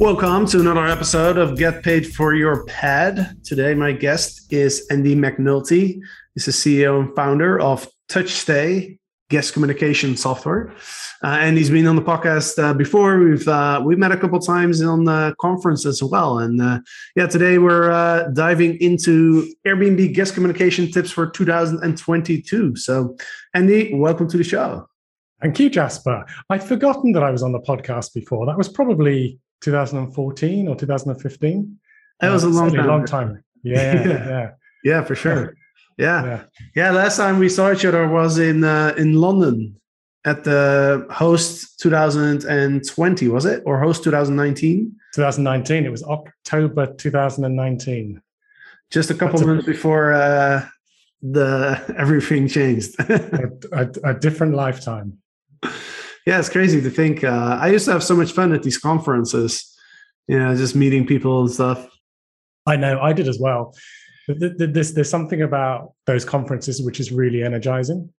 Welcome to another episode of Get Paid for Your Pad. Today, my guest is Andy McNulty. He's the CEO and founder of TouchStay guest communication software, uh, and he's been on the podcast uh, before. We've uh, we've met a couple times on the conference as well. And uh, yeah, today we're uh, diving into Airbnb guest communication tips for 2022. So, Andy, welcome to the show. Thank you, Jasper. I'd forgotten that I was on the podcast before. That was probably 2014 or 2015. That was a long time. A long time. Yeah, Yeah. yeah. Yeah, for sure. Yeah. yeah. Yeah, last time we saw each other was in uh, in London at the host 2020, was it? Or host 2019? 2019. It was October 2019. Just a couple That's a- months before uh, the everything changed. a, a, a different lifetime. Yeah, it's crazy to think. Uh, I used to have so much fun at these conferences, you know, just meeting people and stuff. I know. I did as well. Th- th- There's, there's something about those conferences which is really energizing,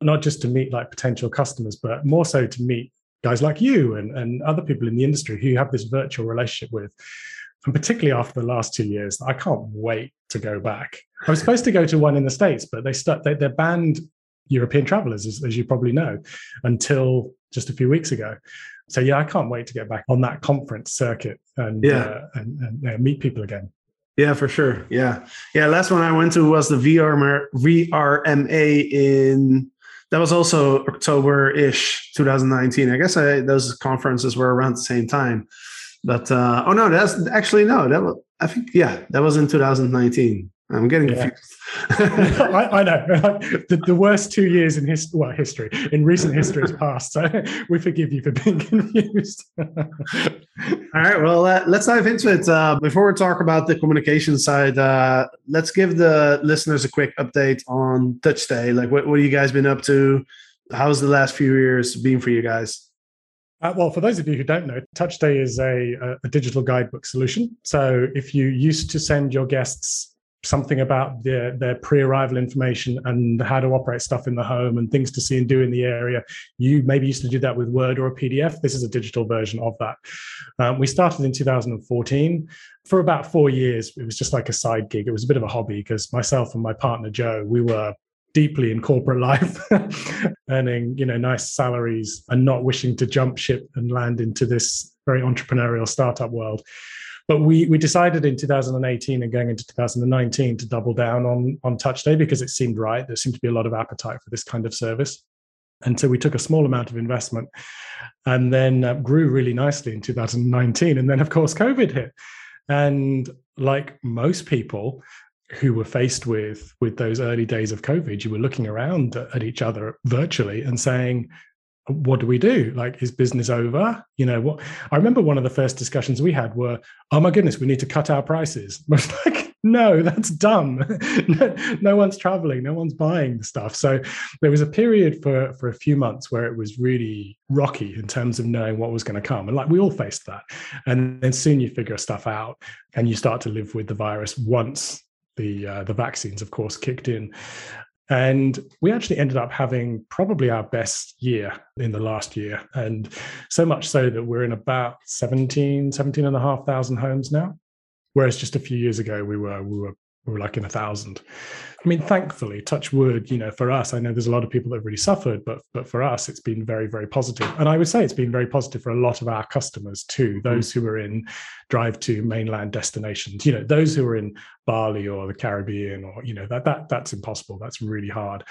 not just to meet like potential customers, but more so to meet guys like you and, and other people in the industry who you have this virtual relationship with. And particularly after the last two years, I can't wait to go back. I was supposed to go to one in the States, but they stuck, they, they banned European travelers, as, as you probably know, until just a few weeks ago. So yeah, I can't wait to get back on that conference circuit and, Yeah. uh, and, and uh, meet people again. Yeah, for sure. Yeah, yeah. Last one I went to was the VR VRMA in that was also October ish, 2019. I guess I, those conferences were around the same time. But uh, oh no, that's actually no. That was I think yeah, that was in 2019. I'm getting Yeah. confused. I, I know the, the worst two years in his well history in recent history has passed, so we forgive you for being confused. All right, well, uh, let's dive into it. Uh, before we talk about the communication side, uh, let's give the listeners a quick update on TouchStay. Like, what, what have you guys been up to? How's the last few years been for you guys? Uh, well, for those of you who don't know, TouchStay is a, a digital guidebook solution. So if you used to send your guests something about their, their pre-arrival information and how to operate stuff in the home and things to see and do in the area, you maybe used to do that with Word or a PDF. This is a digital version of that. Um, we started in 2014. For about four years, it was just like a side gig. It was a bit of a hobby because myself and my partner Joe, we were deeply in corporate life, earning you know nice salaries and not wishing to jump ship and land into this very entrepreneurial startup world. But we we decided in 2018 and going into 2019 to double down on on TouchStay because it seemed right. There seemed to be a lot of appetite for this kind of service. And so we took a small amount of investment and then uh, grew really nicely in 2019. And then, of course, COVID hit. And like most people, who were faced with with those early days of covid you were looking around at each other virtually and saying what do we do? Like is business over? You know what i remember one of the first discussions we had were oh my goodness we need to cut our prices. I was like no that's dumb. No, no one's traveling no one's buying the stuff. So there was a period for for a few months where it was really rocky in terms of knowing what was going to come and like we all faced that. And then soon you figure stuff out and you start to live with the virus once the uh, the vaccines, of course, kicked in. And we actually ended up having probably our best year in the last year. And so much so that we're in about 17, 17 and a half thousand homes now. Whereas just a few years ago, we were we were we were like in a thousand. I mean, thankfully, touch wood, you know, for us, I know there's a lot of people that have really suffered, but but for us, it's been very, very positive. And I would say it's been very positive for a lot of our customers too, mm-hmm. those who are in drive to mainland destinations, you know, those who are in Bali or the Caribbean or, you know, that that that's impossible. That's really hard.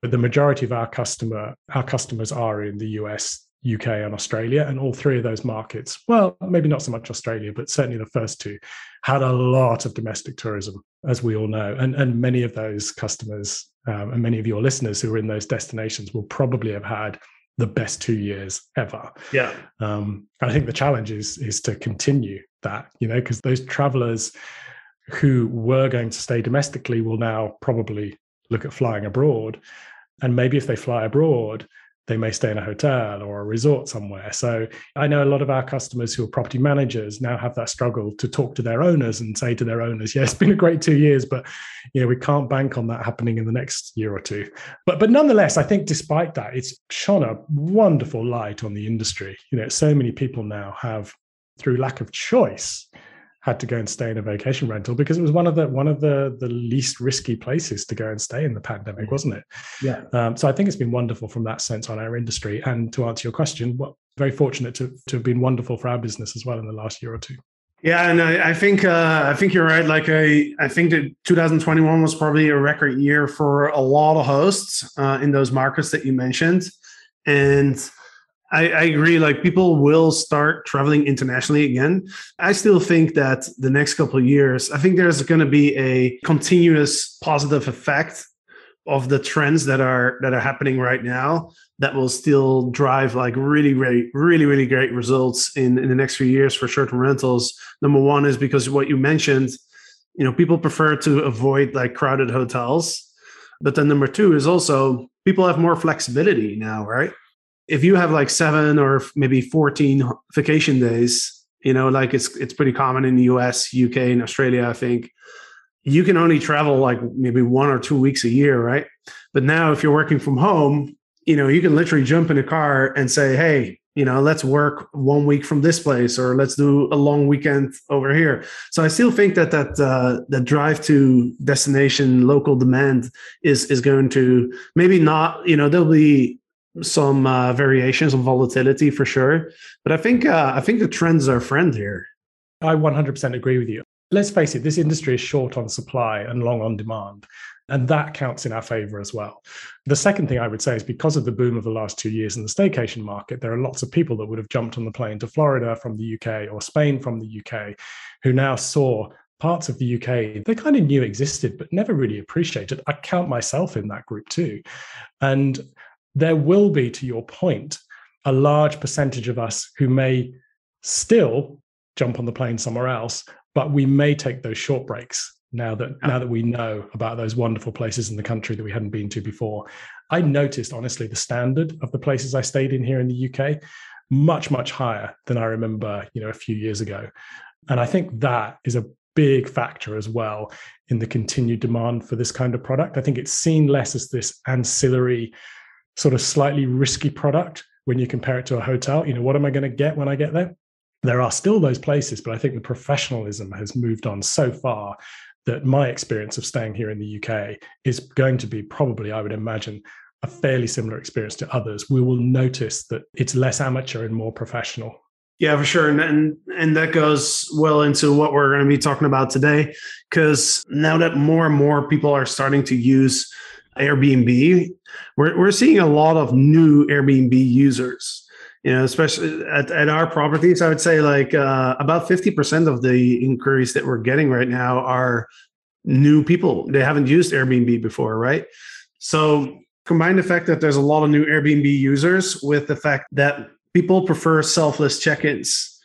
But the majority of our customer, our customers are in the US, UK and Australia. And all three of those markets, well, maybe not so much Australia, but certainly the first two, had a lot of domestic tourism, as we all know. And, and many of those customers um, and many of your listeners who are in those destinations will probably have had the best two years ever. Yeah. Um, I think the challenge is is to continue that, you know, because those travelers who were going to stay domestically will now probably look at flying abroad. And maybe if they fly abroad, they may stay in a hotel or a resort somewhere. So I know a lot of our customers who are property managers now have that struggle to talk to their owners and say to their owners, "Yeah, it's been a great two years, but you know we can't bank on that happening in the next year or two. But but nonetheless, I think despite that, it's shone a wonderful light on the industry. You know, so many people now have through lack of choice had to go and stay in a vacation rental because it was one of the one of the the least risky places to go and stay in the pandemic, wasn't it? Yeah. Um, so I think it's been wonderful from that sense on our industry. And to answer your question, well, very fortunate to to have been wonderful for our business as well in the last year or two. Yeah, and I, I think uh, I think you're right. Like I, I think that 2021 was probably a record year for a lot of hosts uh, in those markets that you mentioned, and I, I, agree. Like people will start traveling internationally again. I still think that the next couple of years, I think there's going to be a continuous positive effect of the trends that are that are happening right now that will still drive like really really really really great results in in the next few years for short-term rentals number one is because what you mentioned you know people prefer to avoid like crowded hotels but then number two is also people have more flexibility now right if you have like seven or maybe 14 vacation days, you know, like it's it's pretty common in the US, UK, and Australia, I think. You can only travel like maybe one or two weeks a year, right? But now if you're working from home, you know, you can literally jump in a car and say, hey, you know, let's work one week from this place or let's do a long weekend over here. So I still think that that uh, that drive to destination local demand is is going to maybe not, you know, there'll be some uh, variations of volatility for sure. But I think uh, I think the trends are friend here. I 100% agree with you. Let's face it, this industry is short on supply and long on demand. And that counts in our favor as well. The second thing I would say is because of the boom of the last two years in the staycation market, there are lots of people that would have jumped on the plane to Florida from the UK or Spain from the UK who now saw parts of the UK they kind of knew existed, but never really appreciated. I count myself in that group too. And there will be, to your point, a large percentage of us who may still jump on the plane somewhere else, but we may take those short breaks now that now that we know about those wonderful places in the country that we hadn't been to before. I noticed honestly the standard of the places I stayed in here in the UK much much higher than I remember, you know, a few years ago. And I think that is a big factor as well in the continued demand for this kind of product. I think it's seen less as this ancillary sort of slightly risky product when you compare it to a hotel. You know, what am I going to get when I get there? There are still those places, but I think the professionalism has moved on so far that my experience of staying here in the UK is going to be probably, I would imagine, a fairly similar experience to others. We will notice that it's less amateur and more professional. Yeah, for sure, and and, and that goes well into what we're going to be talking about today, because now that more and more people are starting to use Airbnb, we're, we're seeing a lot of new Airbnb users. You know, especially at, at our properties, I would say like uh, about 50% of the inquiries that we're getting right now are new people. They haven't used Airbnb before, right? So combine the fact that there's a lot of new Airbnb users with the fact that people prefer selfless check-ins,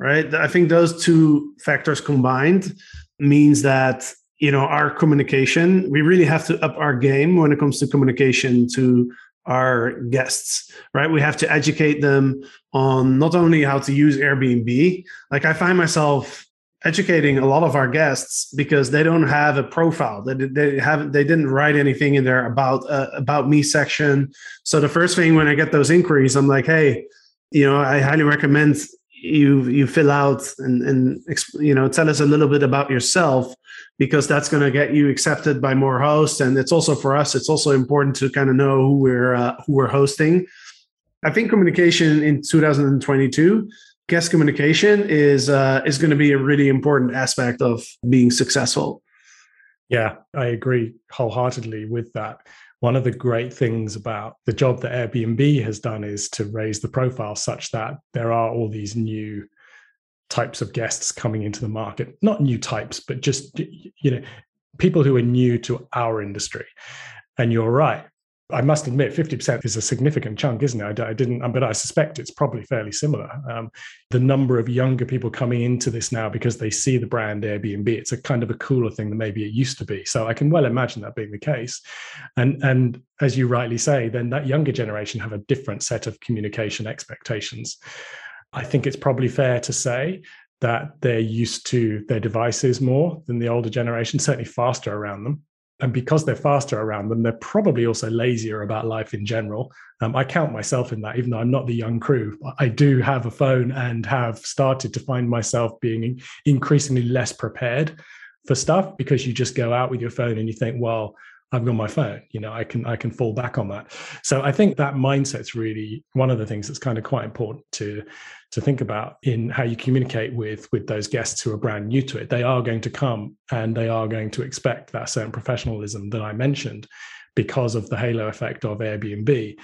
right? I think those two factors combined means that you know our communication. We really have to up our game when it comes to communication to our guests right? We have to educate them on not only how to use airbnb. Like i find myself educating a lot of our guests because they don't have a profile. They, they haven't they didn't write anything in there about uh, about me section. So the first thing when i get those inquiries i'm like hey you know i highly recommend you you fill out and and you know tell us a little bit about yourself because that's going to get you accepted by more hosts. And it's also for us it's also important to kind of know who we're uh, who we're hosting. I think communication in 2022 guest communication is uh, is going to be a really important aspect of being successful. Yeah i agree wholeheartedly with that one of the great things about the job that airbnb has done is to raise the profile such that there are all these new types of guests coming into the market. Not new types but just you know people who are new to our industry. And you're right I must admit, 50% is a significant chunk, isn't it? I, I didn't, but I suspect it's probably fairly similar. Um, the number of younger people coming into this now because they see the brand Airbnb, it's a kind of a cooler thing than maybe it used to be. So I can well imagine that being the case. And, and as you rightly say, then that younger generation have a different set of communication expectations. I think it's probably fair to say that they're used to their devices more than the older generation, certainly faster around them. And because they're faster around them, they're probably also lazier about life in general. Um, I count myself in that, even though I'm not the young crew. I do have a phone and have started to find myself being increasingly less prepared for stuff because you just go out with your phone and you think, well, I've got my phone. You know, I can I can fall back on that. So I think that mindset's really one of the things that's kind of quite important to to think about in how you communicate with with those guests who are brand new to it. They are going to come and they are going to expect that certain professionalism that I mentioned because of the halo effect of Airbnb.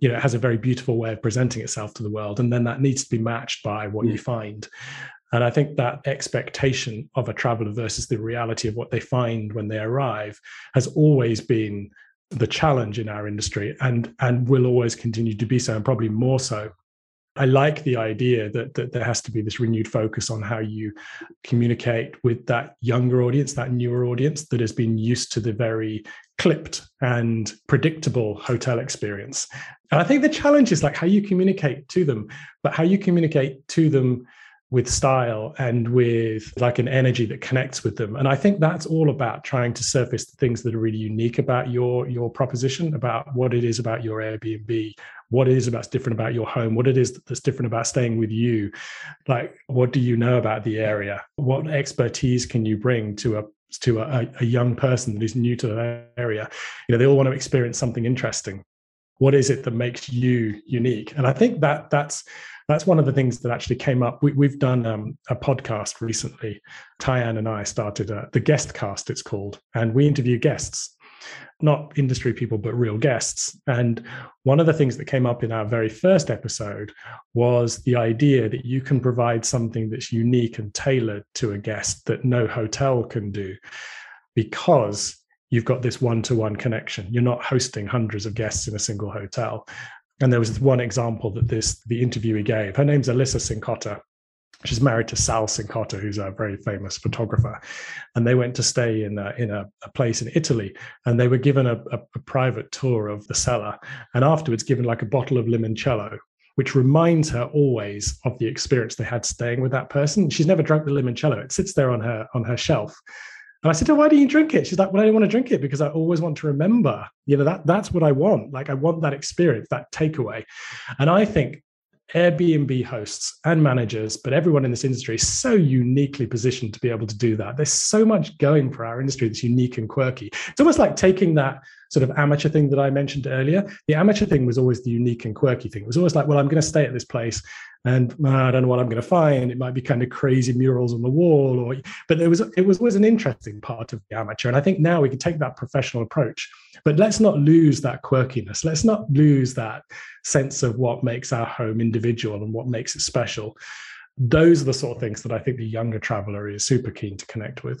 You know, it has a very beautiful way of presenting itself to the world, and then that needs to be matched by what mm. you find. And I think that expectation of a traveler versus the reality of what they find when they arrive has always been the challenge in our industry and and will always continue to be so and probably more so I like the idea that, that there has to be this renewed focus on how you communicate with that younger audience, that newer audience that has been used to the very clipped and predictable hotel experience. And I think the challenge is like how you communicate to them, but how you communicate to them with style and with like an energy that connects with them. And i think that's all about trying to surface the things that are really unique about your your proposition about what it is about your airbnb what it is about different about your home what it is that's different about staying with you. Like what do you know about the area? What expertise can you bring to a to a, a young person that is new to the area? You know they all want to experience something interesting what is it that makes you unique and i think that that's that's one of the things that actually came up. We, have done um, a podcast recently. Tyann and I started a, the guest cast, it's called, and we interview guests, not industry people, but real guests. And one of the things that came up in our very first episode was the idea that you can provide something that's unique and tailored to a guest that no hotel can do because you've got this one-to-one connection you're not hosting hundreds of guests in a single hotel and there was one example that this the interviewee gave. Her name's Alyssa Cincotta. She's married to Sal Cincotta, who's a very famous photographer. And they went to stay in a, in a, a place in Italy, and they were given a, a, a private tour of the cellar, and afterwards given like a bottle of limoncello, which reminds her always of the experience they had staying with that person. She's never drunk the limoncello; it sits there on her on her shelf. And I said, oh, why do you drink it? She's like, well, I don't want to drink it because I always want to remember. You know, that that's what I want. Like I want that experience, that takeaway. And I think Airbnb hosts and managers, but everyone in this industry is so uniquely positioned to be able to do that. There's so much going for our industry that's unique and quirky. It's almost like taking that sort of amateur thing that I mentioned earlier. The amateur thing was always the unique and quirky thing. It was always like, well, I'm going to stay at this place and uh, I don't know what I'm going to find. It might be kind of crazy murals on the wall, or but there was it was always an interesting part of the amateur. And I think now we can take that professional approach, but let's not lose that quirkiness. Let's not lose that sense of what makes our home individual and what makes it special. Those are the sort of things that I think the younger traveler is super keen to connect with.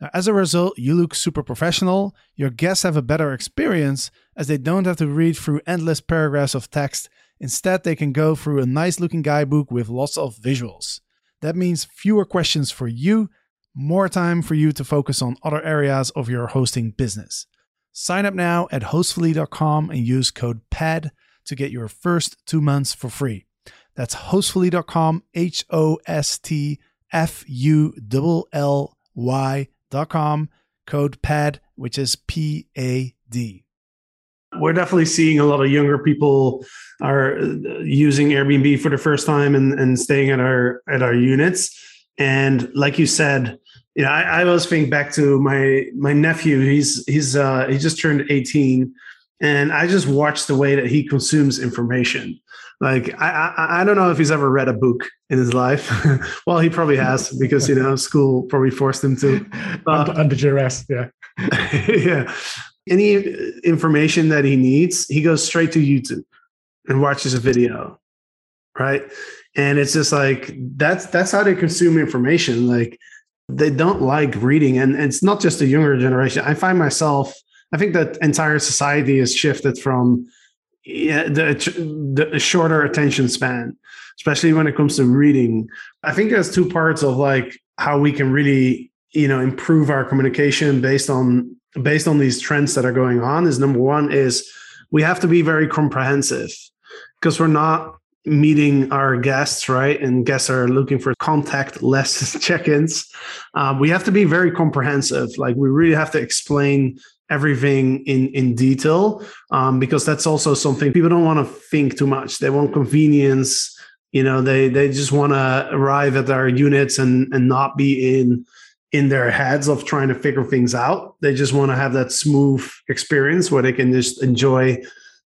Now, as a result, you look super professional, your guests have a better experience as they don't have to read through endless paragraphs of text. Instead, they can go through a nice looking guidebook with lots of visuals. That means fewer questions for you, more time for you to focus on other areas of your hosting business. Sign up now at hostfully.com and use code PAD to get your first two months for free. That's hostfully.com, H O S T F U L L Y.com, code PAD, which is P A D. We're definitely seeing a lot of younger people are uh, using Airbnb for the first time and, and staying at our at our units. And like you said, you know, I, I always think back to my my nephew. He's he's uh, he just turned 18, and I just watched the way that he consumes information. Like I, I, I don't know if he's ever read a book in his life. well, he probably has because you know school probably forced him to. Uh, under, under duress, yeah. yeah. Any information that he needs, he goes straight to YouTube and watches a video, right? And it's just like that's that's how they consume information. Like they don't like reading and, it's not just the younger generation i find myself i think that entire society has shifted from the, the shorter attention span especially when it comes to reading i think there's two parts of like how we can really you know improve our communication based on based on these trends that are going on is number one is we have to be very comprehensive because we're not meeting our guests, right? And guests are looking for contact less check-ins. Um, we have to be very comprehensive. Like we really have to explain everything in in detail um, because that's also something people don't want to think too much. They want convenience. You know, they they just want to arrive at our units and and not be in in their heads of trying to figure things out. They just want to have that smooth experience where they can just enjoy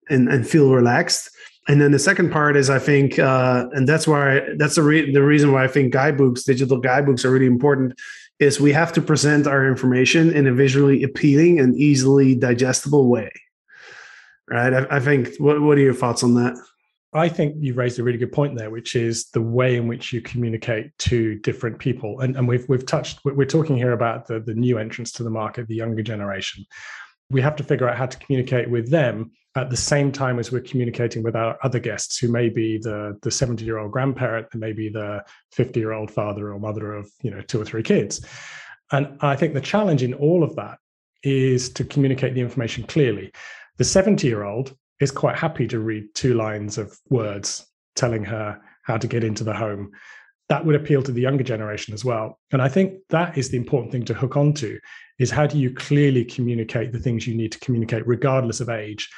and, and feel relaxed and then the second part is I think, uh, and that's why that's the re- the reason why I think guidebooks, digital guidebooks, are really important. Is we have to present our information in a visually appealing and easily digestible way. Right. I, I think. What What are your thoughts on that? I think you raised a really good point there, which is the way in which you communicate to different people. And, and we've we've touched. We're talking here about the the new entrants to the market, the younger generation. We have to figure out how to communicate with them at the same time as we're communicating with our other guests who may be the the 70 year old grandparent and maybe the 50 year old father or mother of you know two or three kids. And i think the challenge in all of that is to communicate the information clearly. The 70 year old is quite happy to read two lines of words telling her how to get into the home that would appeal to the younger generation as well and i think that is the important thing to hook onto is how do you clearly communicate the things you need to communicate regardless of age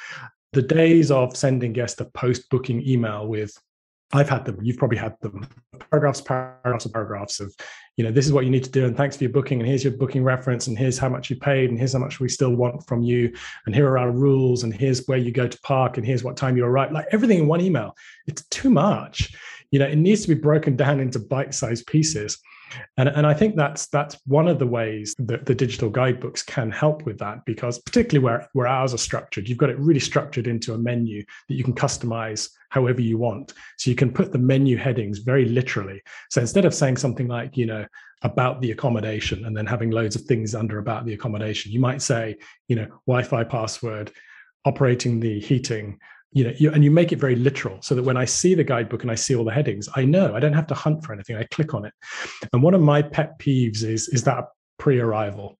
the days of sending guests a post booking email with I've had them. You've probably had them. Paragraphs, paragraphs, and paragraphs of, you know, this is what you need to do, and thanks for your booking, and here's your booking reference, and here's how much you paid, and here's how much we still want from you, and here are our rules, and here's where you go to park, and here's what time you arrive. Like everything in one email. It's too much. You know, it needs to be broken down into bite-sized pieces. And, and I think that's that's one of the ways that the digital guidebooks can help with that because particularly where, where ours are structured, you've got it really structured into a menu that you can customize however you want. So you can put the menu headings very literally. So instead of saying something like, you know, about the accommodation and then having loads of things under about the accommodation, you might say, you know, Wi-Fi password, operating the heating, you know you, and you make it very literal so that when i see the guidebook and i see all the headings i know i don't have to hunt for anything i click on it. And one of my pet peeves is is that pre-arrival.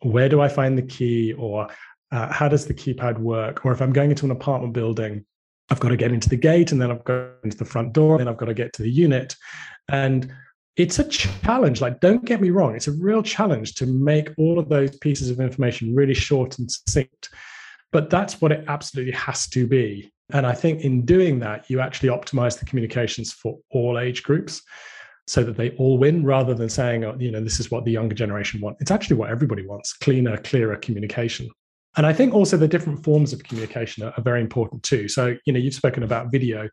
Where do i find the key? Or uh, how does the keypad work? Or if i'm going into an apartment building i've got to get into the gate and then i've got into the front door and then i've got to get to the unit. And it's a challenge like don't get me wrong it's a real challenge to make all of those pieces of information really short and succinct but that's what it absolutely has to be. And I think in doing that, you actually optimize the communications for all age groups so that they all win rather than saying, oh, you know, this is what the younger generation want. It's actually what everybody wants cleaner, clearer communication. And I think also the different forms of communication are, are very important too. So, you know, you've spoken about video.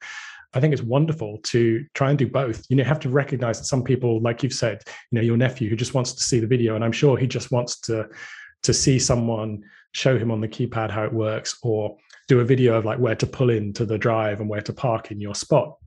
I think it's wonderful to try and do both. You know, you have to recognize that some people, like you've said, you know, your nephew who just wants to see the video, and I'm sure he just wants to to see someone show him on the keypad how it works or do a video of like where to pull into the drive and where to park in your spot.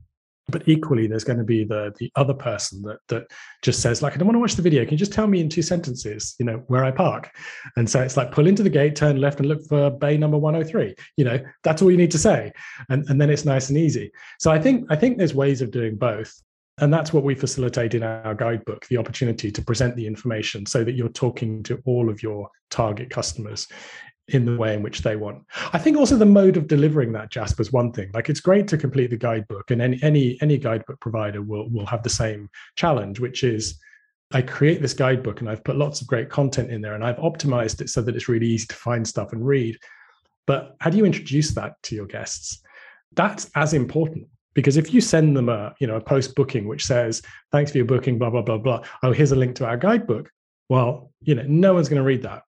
But equally there's going to be the the other person that that just says like i don't want to watch the video. Can you just tell me in two sentences you know where i park? And so it's like pull into the gate turn left and look for bay number 103 you know that's all you need to say. And and then it's nice and easy. So i think i think there's ways of doing both And that's what we facilitate in our guidebook the opportunity to present the information so that you're talking to all of your target customers in the way in which they want. I think also the mode of delivering that Jasper is one thing. Like it's great to complete the guidebook, and any any any guidebook provider will will have the same challenge, which is I create this guidebook and I've put lots of great content in there and I've optimized it so that it's really easy to find stuff and read. But how do you introduce that to your guests? That's as important because if you send them a you know a post booking which says thanks for your booking blah blah blah blah oh here's a link to our guidebook well you know no one's going to read that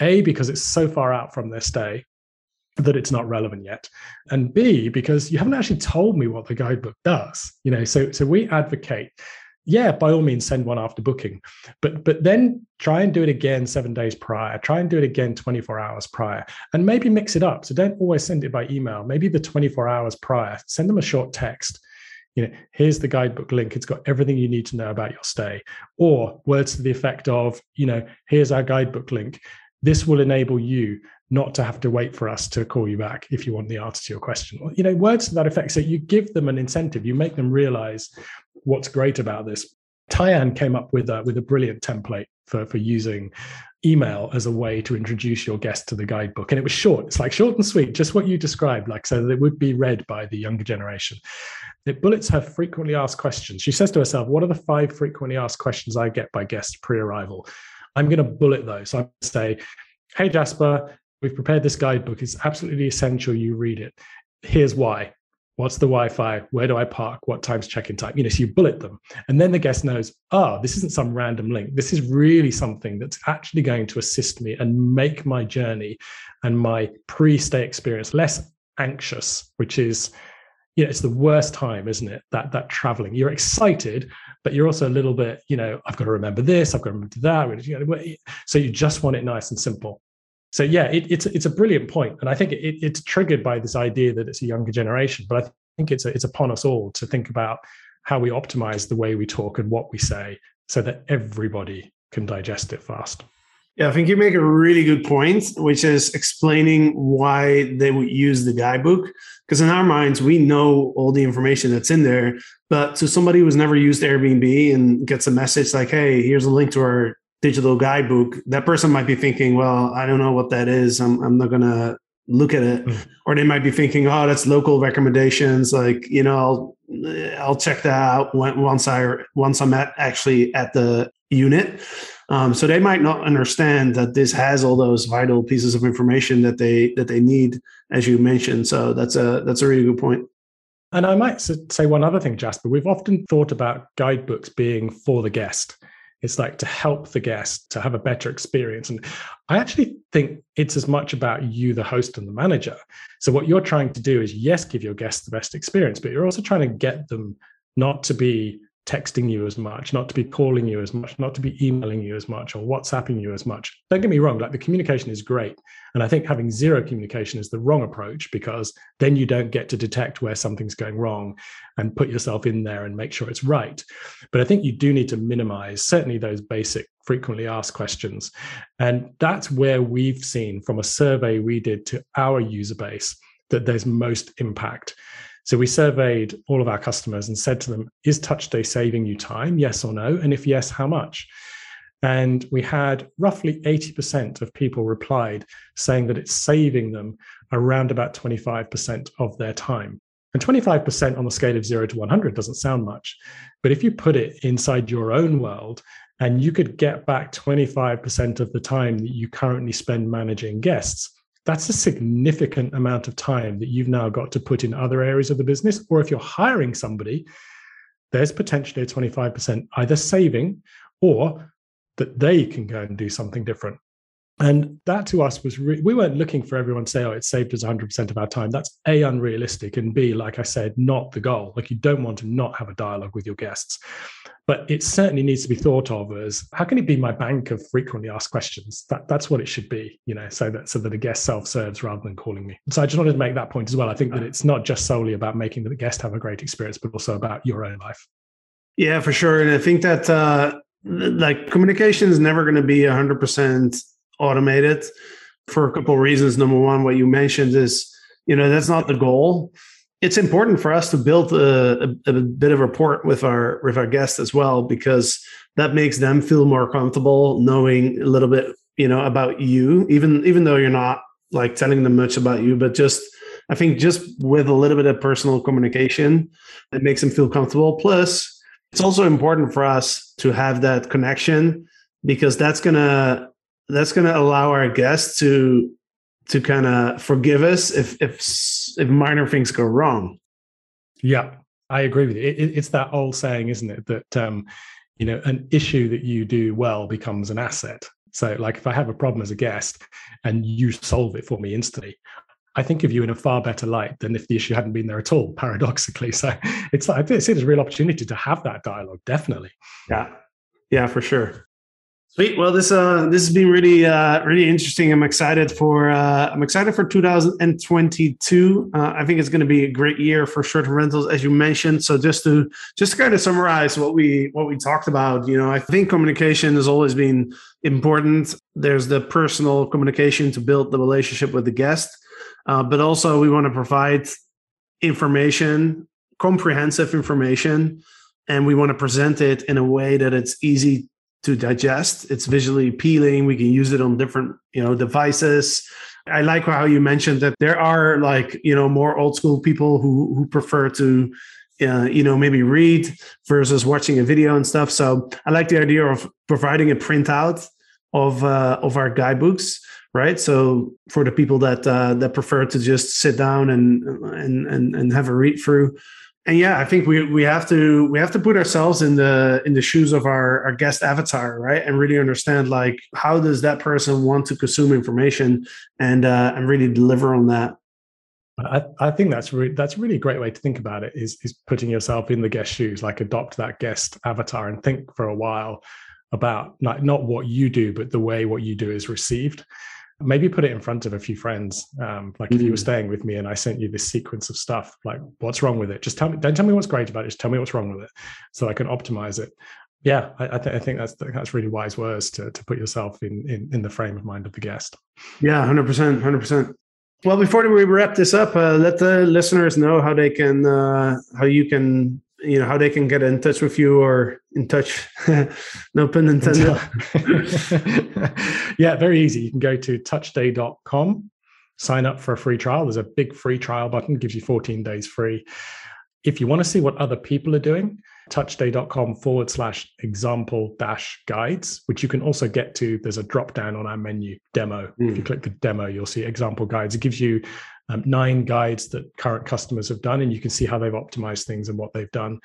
a, because it's so far out from their stay that it's not relevant yet. And B, because you haven't actually told me what the guidebook does. You know, so so we advocate, yeah, by all means send one after booking. But but then try and do it again seven days prior. Try and do it again 24 hours prior. And maybe mix it up. So don't always send it by email. Maybe the 24 hours prior, send them a short text you know here's the guidebook link it's got everything you need to know about your stay or words to the effect of you know here's our guidebook link this will enable you not to have to wait for us to call you back if you want the answer to your question. You know, words to that effect. So you give them an incentive, you make them realize what's great about this. Tyann came up with a, with a brilliant template for, for using email as a way to introduce your guest to the guidebook. And it was short. It's like short and sweet, just what you described, like so that it would be read by the younger generation. It bullets her frequently asked questions. She says to herself, What are the five frequently asked questions I get by guests pre arrival? I'm going to bullet those. So I say, hey, Jasper, we've prepared this guidebook. It's absolutely essential you read it. Here's why. What's the Wi Fi? Where do I park? What time's check in time? You know, so you bullet them. And then the guest knows, oh, this isn't some random link. This is really something that's actually going to assist me and make my journey and my pre stay experience less anxious, which is you know, it's the worst time, isn't it? That that traveling. You're excited, but you're also a little bit, you know, I've got to remember this, I've got to remember that. So you just want it nice and simple. So yeah, it, it's it's a brilliant point, and I think it, it's triggered by this idea that it's a younger generation. But I think it's a, it's upon us all to think about how we optimize the way we talk and what we say, so that everybody can digest it fast. Yeah, I think you make a really good point, which is explaining why they would use the guidebook. Because in our minds, we know all the information that's in there. But to somebody who's never used Airbnb and gets a message like, hey, here's a link to our digital guidebook, that person might be thinking, well, I don't know what that is. I'm, I'm not going to look at it. Mm. Or they might be thinking, oh, that's local recommendations. Like, you know, I'll, I'll check that out once I once I'm at actually at the unit. Um, so they might not understand that this has all those vital pieces of information that they that they need, as you mentioned. So that's a that's a really good point. And I might say one other thing, Jasper. We've often thought about guidebooks being for the guest. It's like to help the guest to have a better experience. And I actually think it's as much about you, the host and the manager. So, what you're trying to do is, yes, give your guests the best experience, but you're also trying to get them not to be texting you as much, not to be calling you as much, not to be emailing you as much or WhatsApping you as much. Don't get me wrong, like the communication is great. And I think having zero communication is the wrong approach because then you don't get to detect where something's going wrong and put yourself in there and make sure it's right. But I think you do need to minimize certainly those basic frequently asked questions. And that's where we've seen from a survey we did to our user base that there's most impact. So we surveyed all of our customers and said to them, is TouchStay saving you time? Yes or no? And if yes, how much? And we had roughly 80% of people replied saying that it's saving them around about 25% of their time. And 25% on the scale of zero to 100 doesn't sound much. But if you put it inside your own world and you could get back 25% of the time that you currently spend managing guests, that's a significant amount of time that you've now got to put in other areas of the business. Or if you're hiring somebody, there's potentially a 25% either saving or that they can go and do something different. And that to us was, re- we weren't looking for everyone to say, oh, it saved us 100% of our time. That's A, unrealistic, and B, like I said, not the goal. Like you don't want to not have a dialogue with your guests. But it certainly needs to be thought of as how can it be my bank of frequently asked questions? That, that's what it should be, you know, so that so that a guest self-serves rather than calling me. So I just wanted to make that point as well. I think that it's not just solely about making the guest have a great experience, but also about your own life. Yeah, for sure. And I think that uh, like communication is never going to be 100% automated for a couple of reasons. Number one, what you mentioned is, you know, that's not the goal. it's important for us to build a, a, a, bit of rapport with our with our guests as well because that makes them feel more comfortable knowing a little bit you know about you even even though you're not like telling them much about you but just i think just with a little bit of personal communication it makes them feel comfortable plus it's also important for us to have that connection because that's gonna that's gonna allow our guests to to kind of forgive us if if if minor things go wrong. Yeah i agree with you. It, it's that old saying isn't it that um you know an issue that you do well becomes an asset. So like if i have a problem as a guest and you solve it for me instantly I think of you in a far better light than if the issue hadn't been there at all, paradoxically. So it's I see it as a real opportunity to have that dialogue, definitely. Yeah. Yeah, for sure. Sweet. Well, this uh this has been really uh really interesting. I'm excited for uh I'm excited for 2022. Uh, I think it's going to be a great year for short-term rentals, as you mentioned. So just to just to kind of summarize what we what we talked about, you know, I think communication has always been important. There's the personal communication to build the relationship with the guest, uh, but also we want to provide information, comprehensive information, and we want to present it in a way that it's easy to digest. It's visually appealing. We can use it on different, you know, devices. I like how you mentioned that there are like, you know, more old school people who who prefer to uh, you know, maybe read versus watching a video and stuff. So I like the idea of providing a printout of uh, of our guidebooks, right? So for the people that uh, that prefer to just sit down and and and, and have a read through, and yeah i think we we have to we have to put ourselves in the in the shoes of our our guest avatar right? And really understand like how does that person want to consume information and uh and really deliver on that? I, I think that's really that's really a great way to think about it is is putting yourself in the guest shoes like adopt that guest avatar and think for a while about not not what you do but the way what you do is received maybe put it in front of a few friends. Um, like mm if you were mm. staying with me and i sent you this sequence of stuff like what's wrong with it? Just tell me don't tell me what's great about it just tell me what's wrong with it so i can optimize it. Yeah i, I, th- I think that's that's really wise words to, to put yourself in, in in the frame of mind of the guest. Yeah 100% 100% well before we wrap this up uh, let the listeners know how they can uh, how you can you know how they can get in touch with you or in touch no pun intended. Yeah very easy. You can go to touchstay.com sign up for a free trial. There's a big free trial button gives you 14 days free. If you want to see what other people are doing touchstay.com forward slash example dash guides, which you can also get to. There's a drop down on our menu demo. Mm. If you hmm. click the demo, you'll see example guides. It gives you um, nine guides that current customers have done, and you can see how they've optimized things and what they've done.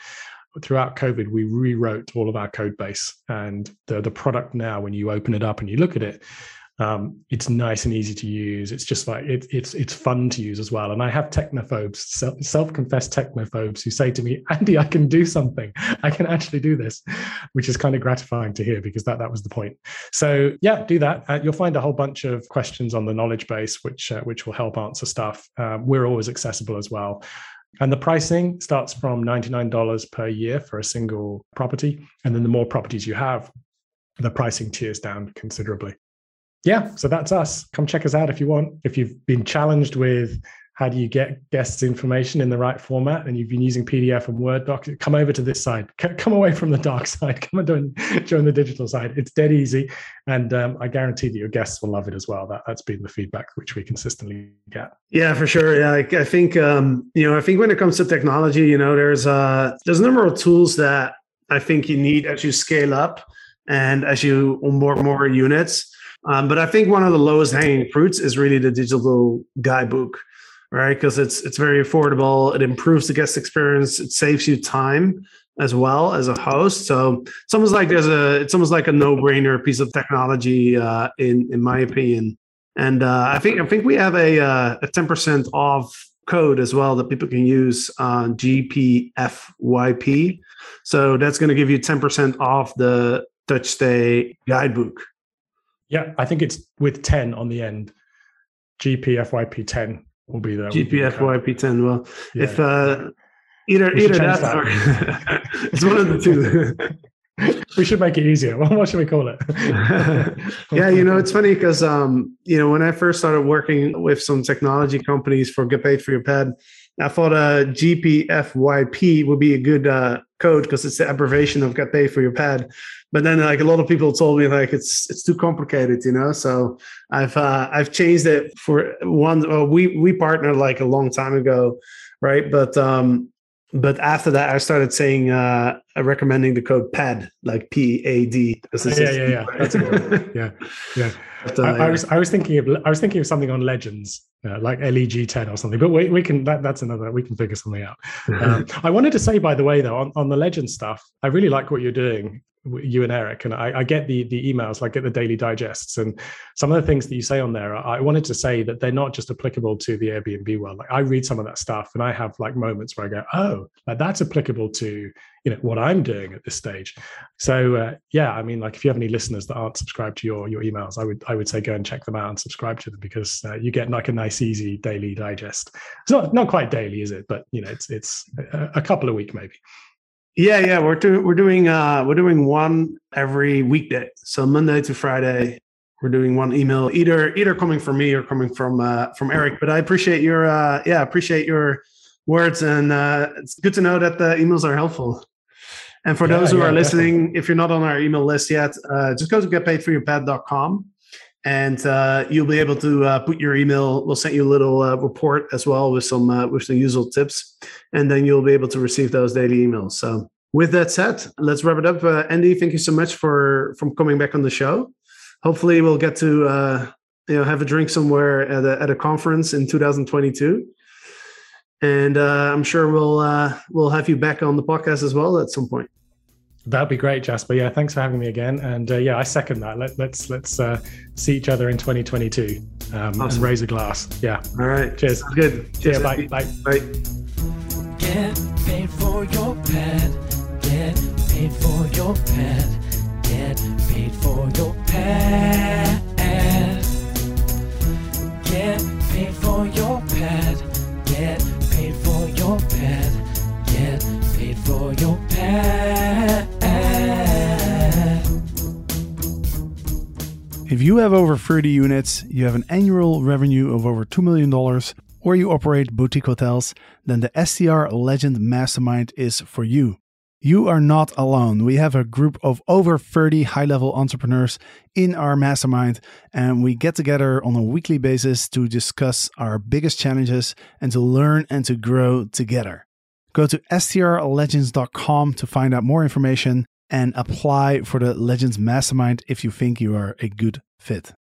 Throughout COVID, we rewrote all of our code base, and the the product now, when you open it up and you look at it, um, it's nice and easy to use. It's just like it, it's it's fun to use as well. And I have technophobes, self confessed technophobes, who say to me, "Andy, I can do something. I can actually do this," which is kind of gratifying to hear because that that was the point. So yeah, do that. Uh, you'll find a whole bunch of questions on the knowledge base, which uh, which will help answer stuff. Um, we're always accessible as well. And the pricing starts from $99 per year for a single property. And then the more properties you have, the pricing tiers down considerably yeah, so that's us. Come check us out if you want. If you've been challenged with how do you get guests information in the right format and you've been using pdf and word docs come over to this side. Come away from the dark side. Come and join the digital side. It's dead easy. And um, i guarantee that your guests will love it as well. That, that's been the feedback which we consistently get. Yeah for sure. Yeah i, I think um, you know i think when it comes to technology you know there's uh there's a number of tools that i think you need as you scale up and as you onboard more units um, but I think one of the lowest hanging fruits is really the digital guidebook, right? Because it's it's very affordable. It improves the guest experience. It saves you time as well as a host. So it's almost like there's a it's almost like a no brainer piece of technology uh, in in my opinion. And uh, I think I think we have a uh, a ten percent off code as well that people can use on GPFYP. So that's going to give you 10% off the TouchStay guidebook. Yeah, I think it's with 10 on the end. GPFYP 10 will be there. GPFYP 10. Well, yeah. if uh, either either that, that. or it's one of the two. we should make it easier. What should we call it? yeah, you know, it's funny because, um, you know, when I first started working with some technology companies for Get Paid for Your Pad, I thought uh, GPFYP would be a good uh, code because it's the abbreviation of get paid for your pad. But then like a lot of people told me like it's it's too complicated, you know. So I've uh, I've changed it for one. Well, we we partnered like a long time ago, right? But um, but after that, I started saying uh, recommending the code PAD, like P A D. Yeah, yeah, yeah. That's good yeah, yeah. But, uh, I, I, was I was thinking of I was thinking of something on Legends, uh, like LEG ten or something. But we, we can that, that's another we can figure something out. Um, I wanted to say by the way though on, on the Legend stuff, I really like what you're doing you and Eric, and I, I, get the the emails, I get the daily digests, and some of the things that you say on there. I wanted to say that they're not just applicable to the Airbnb world. Like I read some of that stuff, and I have like moments where I go, "Oh, like that's applicable to you know what I'm doing at this stage." So uh, yeah, I mean, like if you have any listeners that aren't subscribed to your your emails, I would I would say go and check them out and subscribe to them because uh, you get like a nice easy daily digest. It's not not quite daily, is it? But you know, it's it's a, a couple a week maybe. Yeah, yeah, we're doing we're doing uh we're doing one every weekday. So Monday to Friday, we're doing one email either either coming from me or coming from uh from Eric. But I appreciate your uh yeah, appreciate your words and uh it's good to know that the emails are helpful. And for yeah, those who yeah, are listening, definitely. if you're not on our email list yet, uh, just go to getpaidforyourpad.com and uh, you'll be able to uh, put your email. We'll send you a little uh, report as well with some uh, with some usual tips, and then you'll be able to receive those daily emails. So, with that said, let's wrap it up. Uh, Andy, thank you so much for from coming back on the show. Hopefully, we'll get to uh, you know have a drink somewhere at a, at a conference in 2022. And I'm sure we'll we'll have you back on the podcast as well at some point. That'd be great, Jasper. Yeah, thanks for having me again. And uh, yeah, I second that. Let, us let's, let's uh, see each other in 2022 um, awesome. and raise a glass. Yeah. All right. Cheers. Sounds good. Cheers. Yeah, bye. Bye. Bye. Get paid for your pad. Get paid for your pad. Get paid for your pad. Get paid for your pad. Get paid for your pad. Get paid for your pad. If you have over 30 units, you have an annual revenue of over $2 million, or you operate boutique hotels, then the STR Legend Mastermind is for you. You are not alone. We have a group of over 30 high level entrepreneurs in our mastermind, and we get together on a weekly basis to discuss our biggest challenges and to learn and to grow together. Go to strlegends.com to find out more information and apply for the Legends Mastermind if you think you are a good fit.